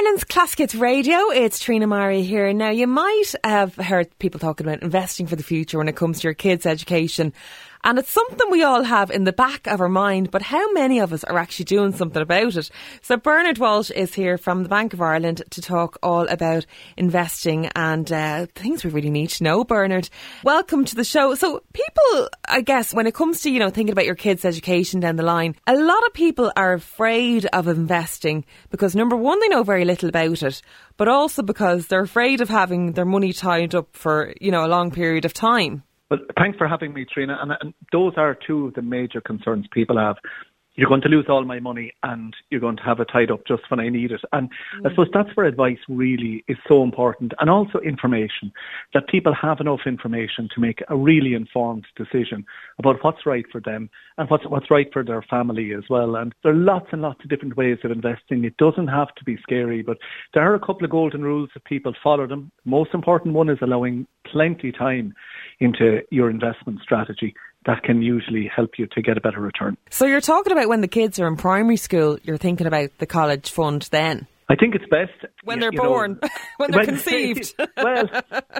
Ireland's Classic Radio. It's Trina Mari here. Now, you might have heard people talking about investing for the future when it comes to your kids' education. And it's something we all have in the back of our mind, but how many of us are actually doing something about it? So Bernard Walsh is here from the Bank of Ireland to talk all about investing and uh, things we really need to know. Bernard, welcome to the show. So people, I guess, when it comes to, you know, thinking about your kids' education down the line, a lot of people are afraid of investing because number one, they know very little about it, but also because they're afraid of having their money tied up for, you know, a long period of time. Well, thanks for having me, Trina. And, and those are two of the major concerns people have you're going to lose all my money and you're going to have it tied up just when I need it. And mm. I suppose that's where advice really is so important. And also information, that people have enough information to make a really informed decision about what's right for them and what's, what's right for their family as well. And there are lots and lots of different ways of investing. It doesn't have to be scary, but there are a couple of golden rules if people follow them. Most important one is allowing plenty time into your investment strategy that can usually help you to get a better return. So you're talking about when the kids are in primary school, you're thinking about the college fund then? I think it's best when they're born, know, when they're when, conceived. well,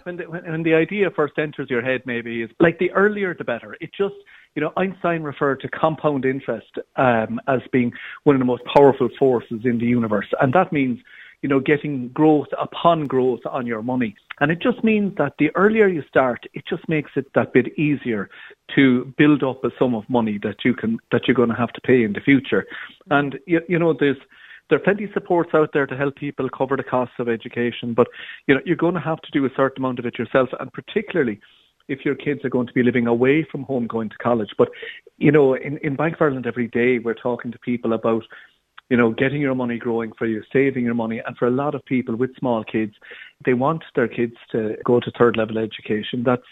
when the, when the idea first enters your head, maybe is like the earlier the better. It just, you know, Einstein referred to compound interest um, as being one of the most powerful forces in the universe, and that means you know, getting growth upon growth on your money. And it just means that the earlier you start, it just makes it that bit easier to build up a sum of money that you can that you're going to have to pay in the future. And you, you know, there's there are plenty of supports out there to help people cover the costs of education, but you know, you're going to have to do a certain amount of it yourself, and particularly if your kids are going to be living away from home going to college. But, you know, in, in Bank of Ireland every day, we're talking to people about you know, getting your money growing for you, saving your money. And for a lot of people with small kids, they want their kids to go to third level education. That's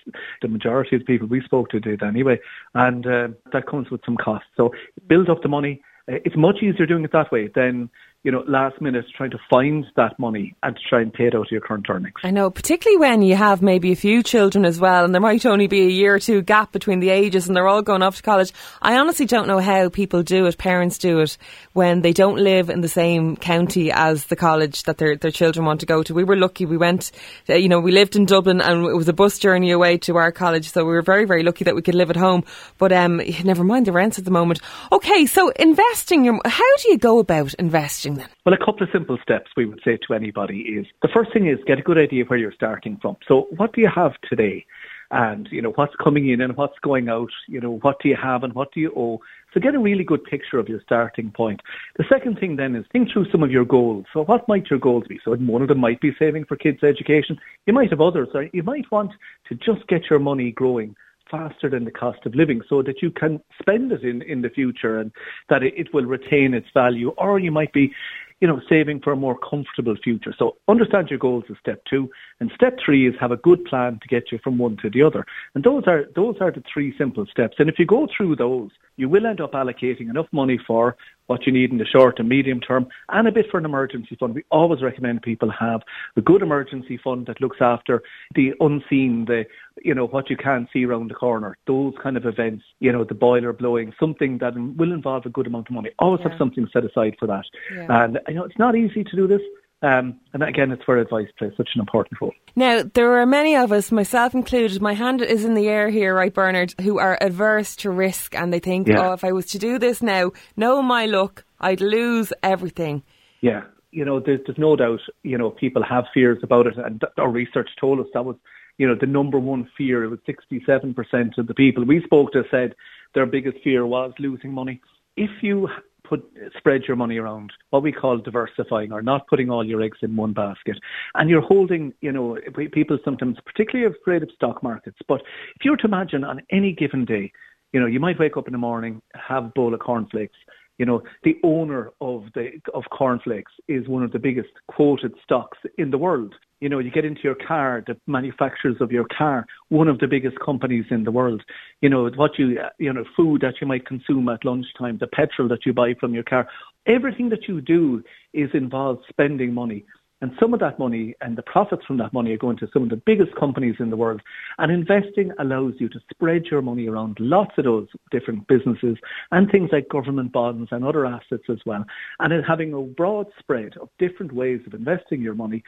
the majority of the people we spoke to did anyway. And uh, that comes with some cost. So build up the money. It's much easier doing it that way than you know, last minute trying to find that money and to try and pay it out of your current earnings. I know, particularly when you have maybe a few children as well, and there might only be a year or two gap between the ages and they're all going off to college. I honestly don't know how people do it, parents do it, when they don't live in the same county as the college that their, their children want to go to. We were lucky, we went, uh, you know, we lived in Dublin and it was a bus journey away to our college, so we were very, very lucky that we could live at home. But um, never mind the rents at the moment. Okay, so investing, your, how do you go about investing? Then? Well, a couple of simple steps we would say to anybody is the first thing is get a good idea where you're starting from. So, what do you have today? And, you know, what's coming in and what's going out? You know, what do you have and what do you owe? So, get a really good picture of your starting point. The second thing then is think through some of your goals. So, what might your goals be? So, one of them might be saving for kids' education. You might have others. Or you might want to just get your money growing faster than the cost of living so that you can spend it in, in the future and that it, it will retain its value. Or you might be you know, saving for a more comfortable future. So understand your goals is step two. And step three is have a good plan to get you from one to the other. And those are, those are the three simple steps. And if you go through those, you will end up allocating enough money for what you need in the short and medium term and a bit for an emergency fund. We always recommend people have a good emergency fund that looks after the unseen, the, you know, what you can't see around the corner, those kind of events, you know, the boiler blowing, something that will involve a good amount of money. Always yeah. have something set aside for that. Yeah. And, you know, it's not easy to do this. Um, and again, it's where advice plays such an important role. Now, there are many of us, myself included, my hand is in the air here, right, Bernard, who are averse to risk and they think, yeah. oh, if I was to do this now, know my luck, I'd lose everything. Yeah, you know, there's, there's no doubt, you know, people have fears about it, and our research told us that was, you know, the number one fear. It was 67% of the people we spoke to said their biggest fear was losing money. If you put spread your money around, what we call diversifying, or not putting all your eggs in one basket. And you're holding, you know, people sometimes, particularly afraid of stock markets. But if you were to imagine on any given day, you know, you might wake up in the morning, have a bowl of cornflakes, you know, the owner of the of cornflakes is one of the biggest quoted stocks in the world. You know, you get into your car, the manufacturers of your car, one of the biggest companies in the world. You know, what you you know, food that you might consume at lunchtime, the petrol that you buy from your car, everything that you do is involved spending money. And some of that money and the profits from that money are going to some of the biggest companies in the world. And investing allows you to spread your money around lots of those different businesses and things like government bonds and other assets as well. And in having a broad spread of different ways of investing your money,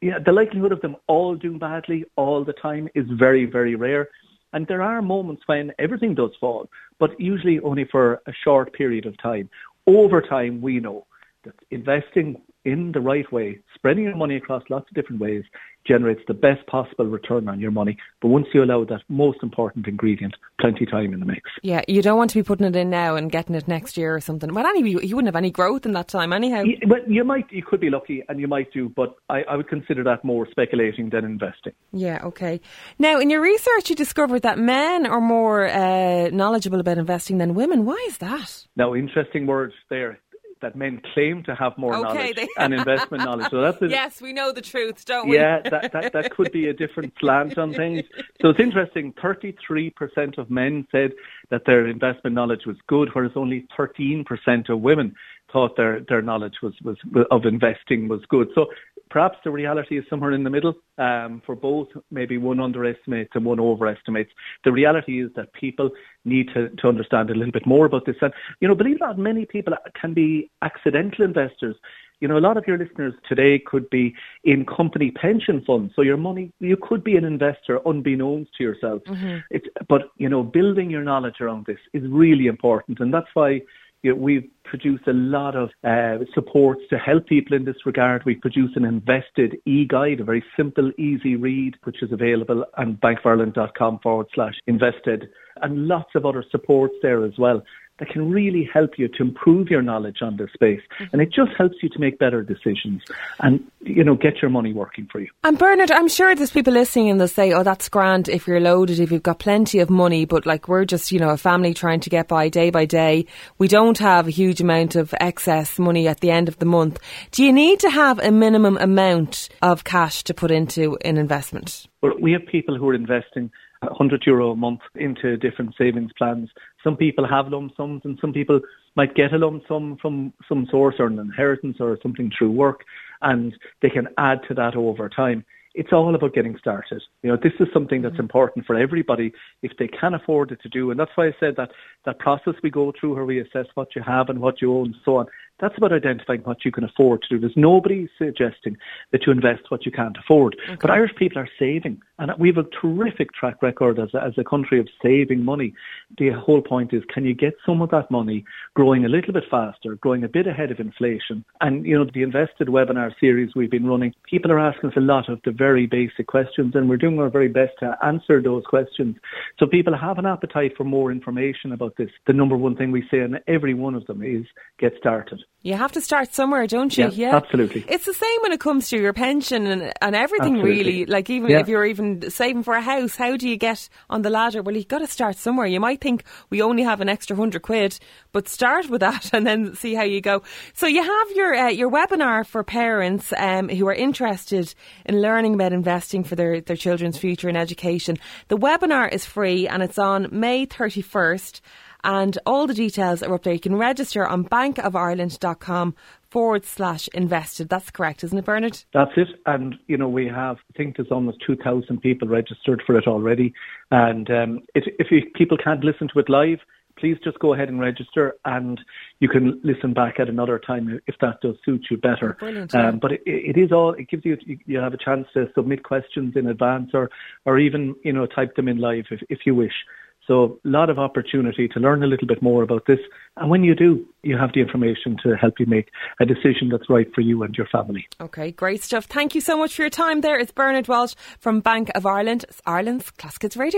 yeah, the likelihood of them all doing badly all the time is very, very rare. And there are moments when everything does fall, but usually only for a short period of time. Over time, we know that investing in the right way, spreading your money across lots of different ways, generates the best possible return on your money. But once you allow that most important ingredient, plenty time in the mix. Yeah, you don't want to be putting it in now and getting it next year or something. Well, anyway, you wouldn't have any growth in that time anyhow. Yeah, well, you might, you could be lucky and you might do, but I, I would consider that more speculating than investing. Yeah, okay. Now, in your research, you discovered that men are more uh, knowledgeable about investing than women. Why is that? Now, interesting words there that men claim to have more okay, knowledge they... and investment knowledge. So that's a, yes, we know the truth, don't we? Yeah, that, that, that could be a different slant on things. So it's interesting. Thirty-three percent of men said that their investment knowledge was good, whereas only thirteen percent of women thought their their knowledge was was of investing was good. So perhaps the reality is somewhere in the middle um, for both. Maybe one underestimates and one overestimates. The reality is that people need to, to understand a little bit more about this. And, you know, believe it or not, many people can be accidental investors. You know, a lot of your listeners today could be in company pension funds. So your money, you could be an investor unbeknownst to yourself. Mm-hmm. It's, but, you know, building your knowledge around this is really important. And that's why you know, we've produced a lot of uh, supports to help people in this regard. We produce an invested e-guide, a very simple, easy read, which is available on bankofireland.com forward slash invested, and lots of other supports there as well that can really help you to improve your knowledge on this space. Mm-hmm. And it just helps you to make better decisions and, you know, get your money working for you. And Bernard, I'm sure there's people listening and they'll say, oh, that's grand if you're loaded, if you've got plenty of money, but like we're just, you know, a family trying to get by day by day. We don't have a huge amount of excess money at the end of the month. Do you need to have a minimum amount of cash to put into an investment? Well, we have people who are investing 100 euro a month into different savings plans. Some people have lump sums and some people might get a lump sum from some source or an inheritance or something through work and they can add to that over time. It's all about getting started. You know, this is something that's mm-hmm. important for everybody if they can afford it to do. And that's why I said that that process we go through where we assess what you have and what you own and so on. That's about identifying what you can afford to do. There's nobody suggesting that you invest what you can't afford. Okay. But Irish people are saving. And we have a terrific track record as a, as a country of saving money. The whole point is, can you get some of that money growing a little bit faster, growing a bit ahead of inflation? And, you know, the invested webinar series we've been running, people are asking us a lot of the very basic questions and we're doing our very best to answer those questions. So people have an appetite for more information about this. The number one thing we say in every one of them is get started. You have to start somewhere, don't you? Yeah, yeah. absolutely. It's the same when it comes to your pension and, and everything, absolutely. really. Like, even yeah. if you're even saving for a house, how do you get on the ladder? Well, you've got to start somewhere. You might think we only have an extra hundred quid, but start with that and then see how you go. So, you have your uh, your webinar for parents um, who are interested in learning about investing for their, their children's future and education. The webinar is free and it's on May 31st and all the details are up there. You can register on bankofireland.com forward slash invested. That's correct, isn't it, Bernard? That's it. And, you know, we have, I think there's almost 2,000 people registered for it already. And um, if, if you, people can't listen to it live, please just go ahead and register and you can listen back at another time if that does suit you better. Brilliant, um, but it, it is all, it gives you, you have a chance to submit questions in advance or, or even, you know, type them in live if, if you wish. So a lot of opportunity to learn a little bit more about this. And when you do, you have the information to help you make a decision that's right for you and your family. Okay, great stuff. Thank you so much for your time there. It's Bernard Walsh from Bank of Ireland, Ireland's Classic Hits Radio.